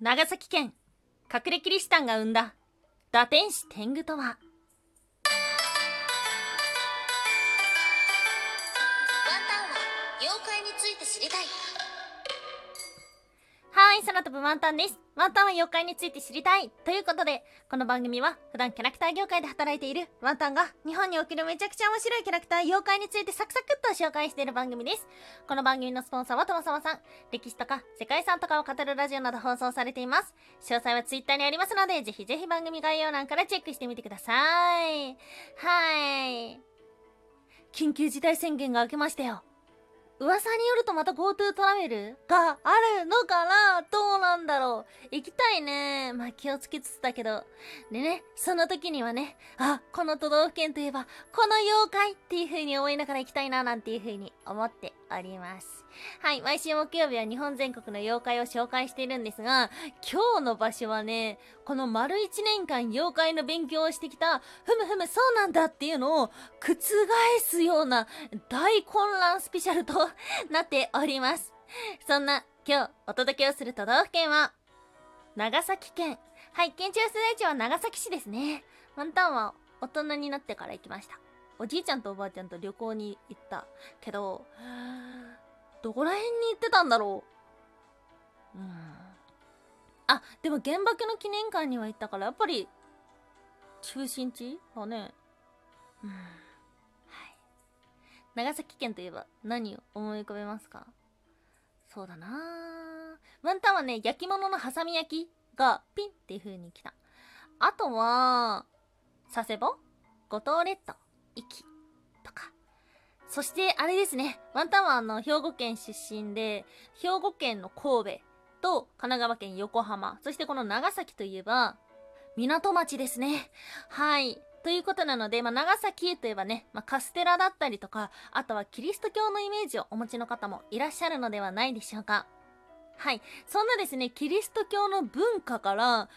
長崎県隠れキリシタンが生んだ打天使天狗とは。ワンタンは妖怪について知りたい。い空飛ぶワンタンです。ワンタンは妖怪について知りたいということでこの番組は普段キャラクター業界で働いているワンタンが日本におけるめちゃくちゃ面白いキャラクター妖怪についてサクサクっと紹介している番組です。この番組のスポンサーはともさまさん歴史とか世界遺産とかを語るラジオなど放送されています。詳細はツイッターにありますのでぜひぜひ番組概要欄からチェックしてみてください。はい。緊急事態宣言が明けましたよ。噂によるとまた GoTo トラベルがあるのかな？どうなんだろう？行きたいね。まあ気をつけつつだけど。でね、その時にはね、あ、この都道府県といえば、この妖怪っていう風に思いながら行きたいななんていう風に思っております。はい、毎週木曜日は日本全国の妖怪を紹介しているんですが、今日の場所はね、この丸一年間妖怪の勉強をしてきた、ふむふむそうなんだっていうのを覆すような大混乱スペシャルとなっております。そんな今日お届けをする都道府県は、長崎県。はい、県庁所在地は長崎市ですね。ワンタンは大人になってから行きました。おじいちゃんとおばあちゃんと旅行に行った。けど、どこら辺に行ってたんだろう？うん。あ、でも原爆の記念館には行ったから、やっぱり、中心地だね。うん。はい。長崎県といえば何を思い浮かべますか？そうだなワンタンはね、焼き物のハサミ焼きがピンっていう風に来た。あとは、佐世保？五島列島壱岐とか。そして、あれですね。ワンタンはあの、兵庫県出身で、兵庫県の神戸と神奈川県横浜、そしてこの長崎といえば、港町ですね。はい。ということなので、まあ、長崎といえばね、まあ、カステラだったりとか、あとはキリスト教のイメージをお持ちの方もいらっしゃるのではないでしょうか。はい。そんなですね、キリスト教の文化から、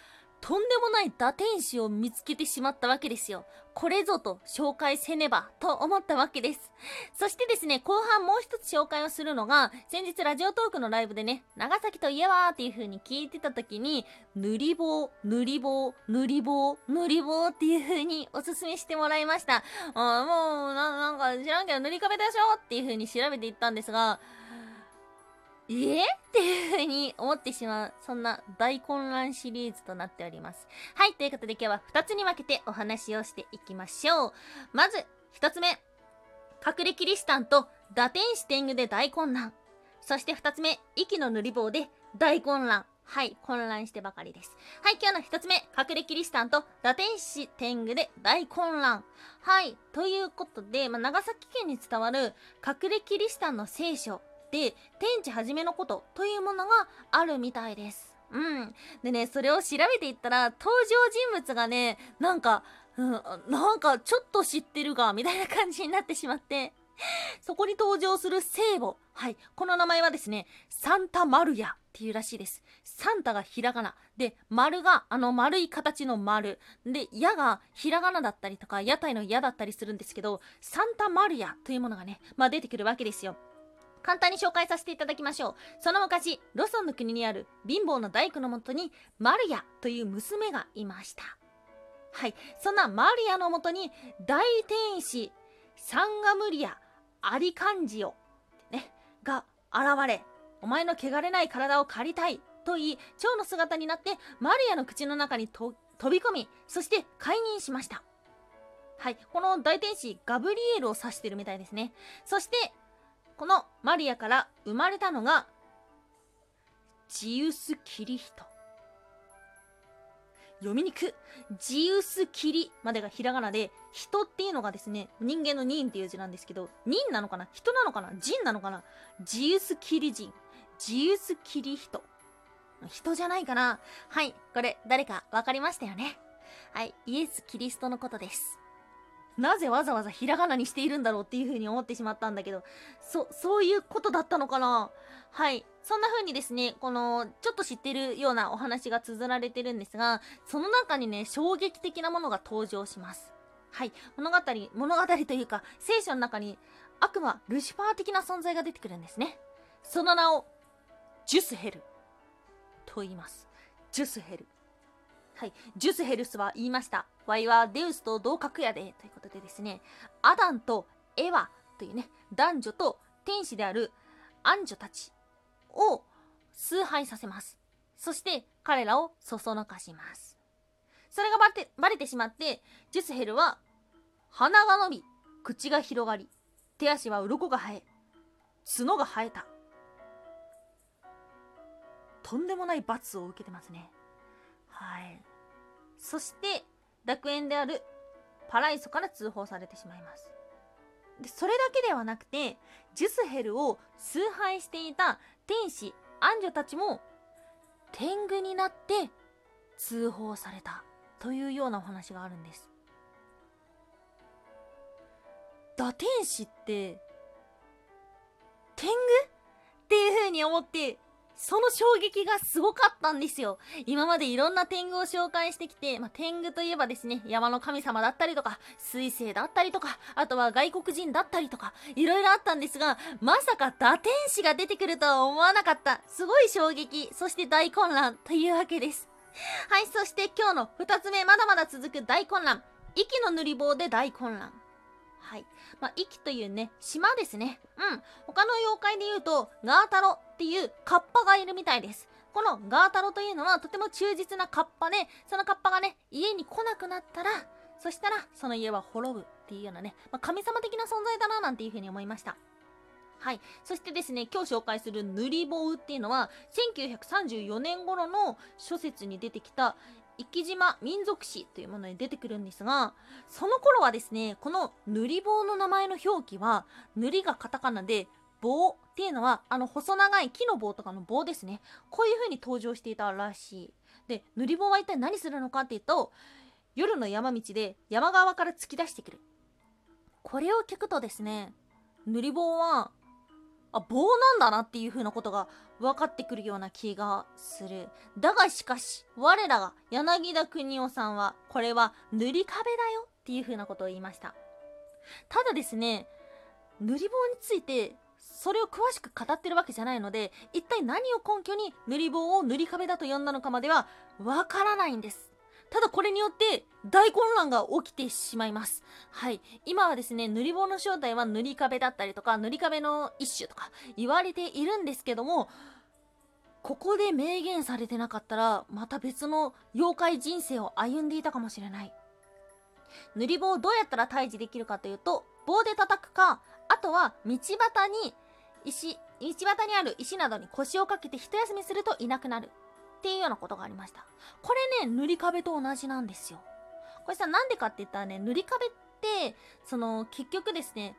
とんでもない打天使を見つけてしまったわけですよ。これぞと紹介せねばと思ったわけです。そしてですね、後半もう一つ紹介をするのが、先日ラジオトークのライブでね、長崎といえばっていう風に聞いてた時に、塗り棒、塗り棒、塗り棒、塗り棒っていう風におすすめしてもらいました。あもうな、なんか知らんけど塗り壁でしょっていう風に調べていったんですが、えっていう風に思ってしまう、そんな大混乱シリーズとなっております。はい、ということで今日は2つに分けてお話をしていきましょう。まず、1つ目。隠れキリシタンと打天使天狗で大混乱。そして2つ目、息の塗り棒で大混乱。はい、混乱してばかりです。はい、今日の1つ目、隠れキリシタンと打天使天狗で大混乱。はい、ということで、まあ、長崎県に伝わる隠れキリシタンの聖書で、天地始めのことというものがあるみたいです。うん。でね、それを調べていったら、登場人物がね、なんか、うん、なんかちょっと知ってるが、みたいな感じになってしまって、そこに登場する聖母。はい。この名前はですね、サンタマルヤっていうらしいです。サンタがひらがな。で、丸があの丸い形の丸。で、矢がひらがなだったりとか、屋台の矢だったりするんですけど、サンタマルヤというものがね、まあ出てくるわけですよ。簡単に紹介させていただきましょう。その昔、ロソンの国にある貧乏な大工のもとに、マルヤという娘がいました。はい。そんなマルヤのもとに、大天使、サンガムリア、アリカンジオ、ね、が現れ、お前の汚れない体を借りたいと言い、蝶の姿になって、マルヤの口の中に飛び込み、そして解任しました。はい。この大天使、ガブリエルを指してるみたいですね。そして、このマリアから生まれたのが、ジウス・キリヒト。読みにく。ジウス・キリまでがひらがなで、人っていうのがですね、人間の人っていう字なんですけど、人なのかな？人なのかな？人なのかな？ジウス・キリ人。ジウス・キリヒト。人じゃないかな？はい、これ誰かわかりましたよね？はい、イエス・キリストのことです。なぜわざわざひらがなにしているんだろうっていう風に思ってしまったんだけど、そ、そういうことだったのかな？はい。そんな風にですね、この、ちょっと知ってるようなお話が綴られてるんですが、その中にね、衝撃的なものが登場します。はい。物語、物語というか、聖書の中に悪魔、ルシファー的な存在が出てくるんですね。その名を、ジュスヘルと言います。ジュスヘル。はい。ジュスヘルスは言いました。ワイはデウスと同格やで。ということでですね、アダンとエワというね、男女と天使であるアンジョたちを崇拝させます。そして彼らをそそのかします。それがバレてバレてしまって、ジュスヘルは鼻が伸び、口が広がり、手足は鱗が生え、角が生えた。とんでもない罰を受けてますね。はい。そして、楽園であるパライソから通報されてしまいます。で、それだけではなくて、ジュスヘルを崇拝していた天使、アンジョたちも、天狗になって通報されたというようなお話があるんです。打天使って、天狗？っていう風に思って、その衝撃がすごかったんですよ。今までいろんな天狗を紹介してきて、まあ、天狗といえばですね、山の神様だったりとか、水星だったりとか、あとは外国人だったりとか、いろいろあったんですが、まさか打天使が出てくるとは思わなかった。すごい衝撃、そして大混乱というわけです。はい、そして今日の二つ目、まだまだ続く大混乱。息の塗り棒で大混乱。はい。まあ、息というね、島ですね。うん。他の妖怪で言うと、ガータロっていうカッパがいるみたいです。このガータロというのはとても忠実なカッパで、そのカッパがね、家に来なくなったら、そしたらその家は滅ぶっていうようなね、まあ、神様的な存在だななんていうふうに思いました。はい。そしてですね、今日紹介する塗り棒っていうのは、1934年頃の諸説に出てきた、生島民族史というものに出てくるんですが、その頃はですね、この塗り棒の名前の表記は、塗りがカタカナで、棒っていうのは、あの細長い木の棒とかの棒ですね。こういう風に登場していたらしい。で、塗り棒は一体何するのかっていうと、夜の山道で山側から突き出してくる。これを聞くとですね、塗り棒は、あ、棒なんだなっていう風なことが分かってくるような気がする。だがしかし、我らが柳田国夫さんは、これは塗り壁だよっていう風なことを言いました。ただですね、塗り棒について、それを詳しく語ってるわけじゃないので、一体何を根拠に塗り棒を塗り壁だと呼んだのかまではわからないんです。ただこれによって大混乱が起きてしまいます。はい。今はですね、塗り棒の正体は塗り壁だったりとか、塗り壁の一種とか言われているんですけども、ここで明言されてなかったら、また別の妖怪人生を歩んでいたかもしれない。塗り棒をどうやったら退治できるかというと、棒で叩くか、あとは道端に石、道端にある石などに腰をかけて一休みするといなくなる。っていうようなことがありました。これね、塗り壁と同じなんですよ。これさ、なんでかって言ったらね、塗り壁って、その、結局ですね、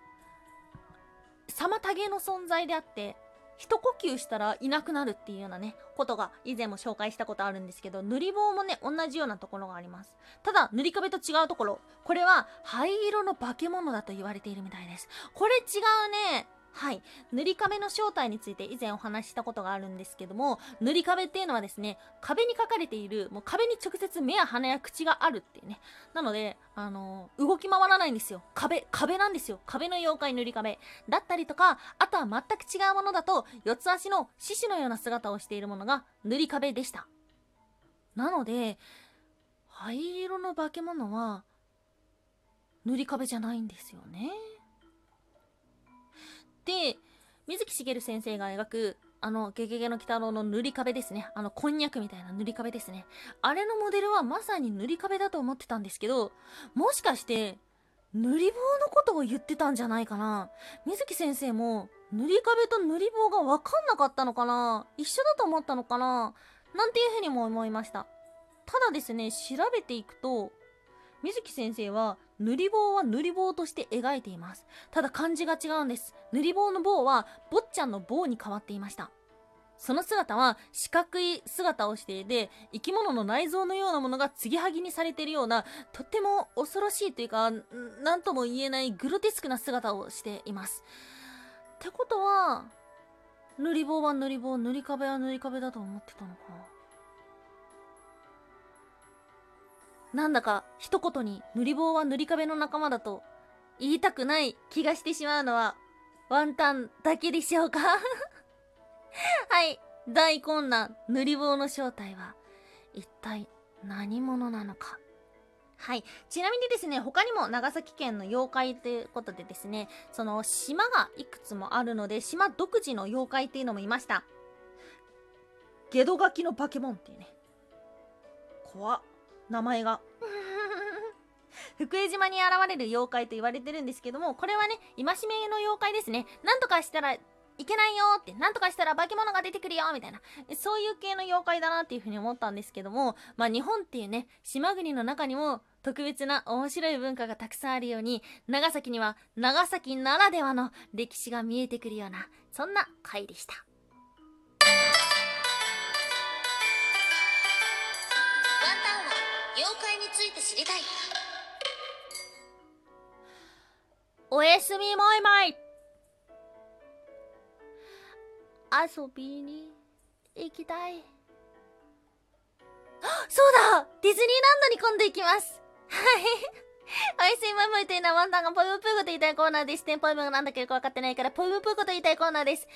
妨げの存在であって、一呼吸したらいなくなるっていうようなね、ことが以前も紹介したことあるんですけど、塗り棒もね、同じようなところがあります。ただ、塗り壁と違うところ、これは灰色の化け物だと言われているみたいです。これ違うね。はい。塗り壁の正体について以前お話ししたことがあるんですけども、塗り壁っていうのはですね、壁に書かれている、もう壁に直接目や鼻や口があるっていうね。なので、あのー動き回らないんですよ。壁、壁なんですよ。壁の妖怪塗り壁。だったりとか、あとは全く違うものだと、四つ足の獅子のような姿をしているものが塗り壁でした。なので、灰色の化け物は、塗り壁じゃないんですよね。で、水木しげる先生が描く、あの、ゲゲゲの鬼太郎の塗り壁ですね。あの、こんにゃくみたいな塗り壁ですね。あれのモデルはまさに塗り壁だと思ってたんですけど、もしかして、塗り棒のことを言ってたんじゃないかな水木先生も、塗り壁と塗り棒がわかんなかったのかな一緒だと思ったのかななんていうふうにも思いました。ただですね、調べていくと、水木先生は塗り棒は塗り棒として描いています。ただ漢字が違うんです。塗り棒の棒は坊ちゃんの棒に変わっていました。その姿は四角い姿をしていて、生き物の内臓のようなものが継ぎはぎにされているような、とっても恐ろしいというか、んなんとも言えないグロテスクな姿をしています。ってことは、塗り棒は塗り棒、塗り壁は塗り壁だと思ってたのか。なんだか一言に塗り棒は塗り壁の仲間だと言いたくない気がしてしまうのはワンタンだけでしょうか？はい。大混乱塗り棒の正体は一体何者なのか？はい。ちなみにですね、他にも長崎県の妖怪ということでですね、その島がいくつもあるので、島独自の妖怪っていうのもいました。ゲドガキのバケモンっていうね。怖っ。名前が。福江島に現れる妖怪と言われてるんですけども、これはね、戒めの妖怪ですね。なんとかしたらいけないよって、なんとかしたら化け物が出てくるよみたいな、そういう系の妖怪だなっていうふうに思ったんですけども、まあ日本っていうね、島国の中にも特別な面白い文化がたくさんあるように、長崎には長崎ならではの歴史が見えてくるような、そんな回でした。りたいおやすみマイマイ遊びに行きたい。そうだディズニーランドに今度行きますはい。おやすみマイマイというのはワンタンがポイムプーコと言いたいコーナーです。テンポイムがなんだかよくわかってないから、ポイムプーコと言いたいコーナーです。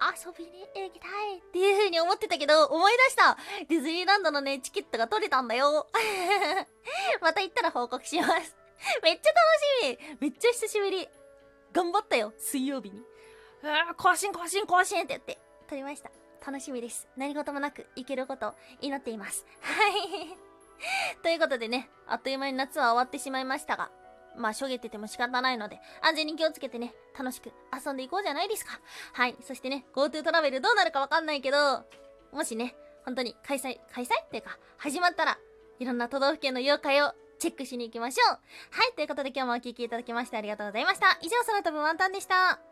遊びに行きたいっていう風に思ってたけど、思い出したディズニーランドのね、チケットが取れたんだよ また行ったら報告します。めっちゃ楽しみめっちゃ久しぶり頑張ったよ水曜日に。うわ更新更新更新ってやって、撮りました。楽しみです。何事もなく行けることを祈っています。はい。ということでね、あっという間に夏は終わってしまいましたが、まあ、しょげてても仕方ないので、安全に気をつけてね、楽しく遊んでいこうじゃないですか。はい。そしてね、GoTo トラベルどうなるかわかんないけど、もしね、本当に開催、開催っていうか、始まったら、いろんな都道府県の妖怪をチェックしに行きましょう。はい。ということで今日もお聴きいただきましてありがとうございました。以上、空飛ぶワンタンでした。